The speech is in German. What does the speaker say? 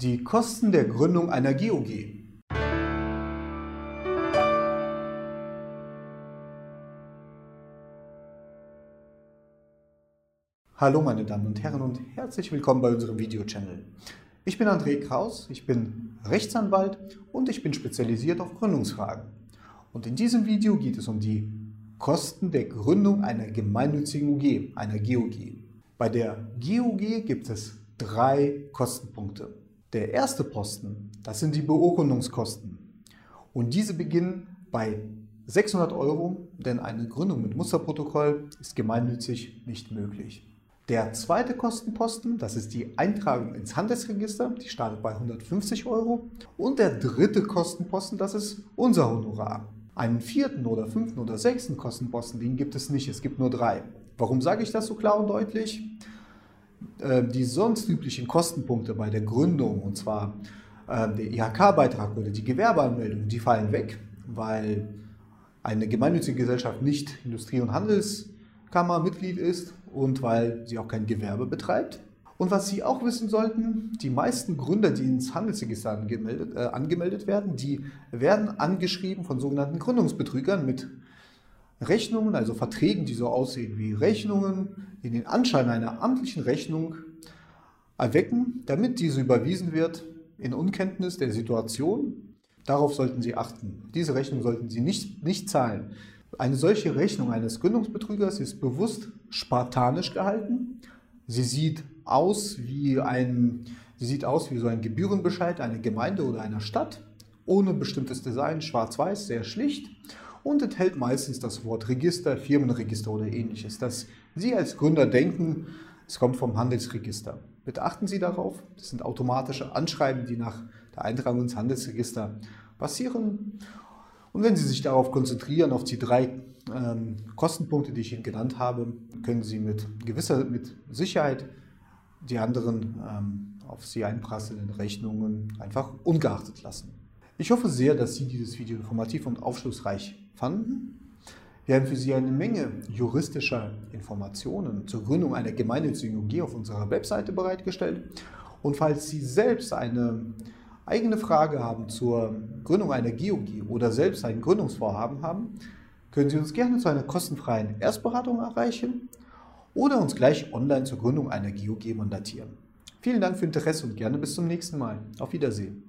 Die Kosten der Gründung einer GOG. Hallo meine Damen und Herren und herzlich willkommen bei unserem Video-Channel. Ich bin André Kraus, ich bin Rechtsanwalt und ich bin spezialisiert auf Gründungsfragen. Und in diesem Video geht es um die Kosten der Gründung einer gemeinnützigen UG, einer GOG. Bei der GOG gibt es drei Kostenpunkte. Der erste Posten, das sind die Beurkundungskosten. Und diese beginnen bei 600 Euro, denn eine Gründung mit Musterprotokoll ist gemeinnützig nicht möglich. Der zweite Kostenposten, das ist die Eintragung ins Handelsregister, die startet bei 150 Euro. Und der dritte Kostenposten, das ist unser Honorar. Einen vierten oder fünften oder sechsten Kostenposten, den gibt es nicht, es gibt nur drei. Warum sage ich das so klar und deutlich? Äh, die sonst üblichen Kostenpunkte bei der Gründung, und zwar äh, der IHK-Beitrag oder die Gewerbeanmeldung, die fallen weg, weil eine gemeinnützige Gesellschaft nicht Industrie- und Handelskammer Mitglied ist und weil sie auch kein Gewerbe betreibt. Und was Sie auch wissen sollten, die meisten Gründer, die ins Handelsregister angemeldet, äh, angemeldet werden, die werden angeschrieben von sogenannten Gründungsbetrügern mit Rechnungen, also Verträgen, die so aussehen wie Rechnungen, in den Anschein einer amtlichen Rechnung erwecken, damit diese überwiesen wird in Unkenntnis der Situation. Darauf sollten Sie achten. Diese Rechnung sollten Sie nicht, nicht zahlen. Eine solche Rechnung eines Gründungsbetrügers ist bewusst spartanisch gehalten. Sie sieht aus wie ein, sie sieht aus wie so ein Gebührenbescheid einer Gemeinde oder einer Stadt, ohne bestimmtes Design, schwarz-weiß, sehr schlicht und enthält meistens das Wort Register, Firmenregister oder ähnliches, dass Sie als Gründer denken, es kommt vom Handelsregister. Bitte achten Sie darauf, das sind automatische Anschreiben, die nach der Eintragung ins Handelsregister passieren. Und wenn Sie sich darauf konzentrieren, auf die drei ähm, Kostenpunkte, die ich Ihnen genannt habe, können Sie mit gewisser mit Sicherheit die anderen ähm, auf Sie einprasselnden Rechnungen einfach ungeachtet lassen. Ich hoffe sehr, dass Sie dieses Video informativ und aufschlussreich fanden. Wir haben für Sie eine Menge juristischer Informationen zur Gründung einer gemeinnützigen UG auf unserer Webseite bereitgestellt. Und falls Sie selbst eine eigene Frage haben zur Gründung einer GOG oder selbst ein Gründungsvorhaben haben, können Sie uns gerne zu einer kostenfreien Erstberatung erreichen oder uns gleich online zur Gründung einer GOG mandatieren. Vielen Dank für Ihr Interesse und gerne bis zum nächsten Mal. Auf Wiedersehen.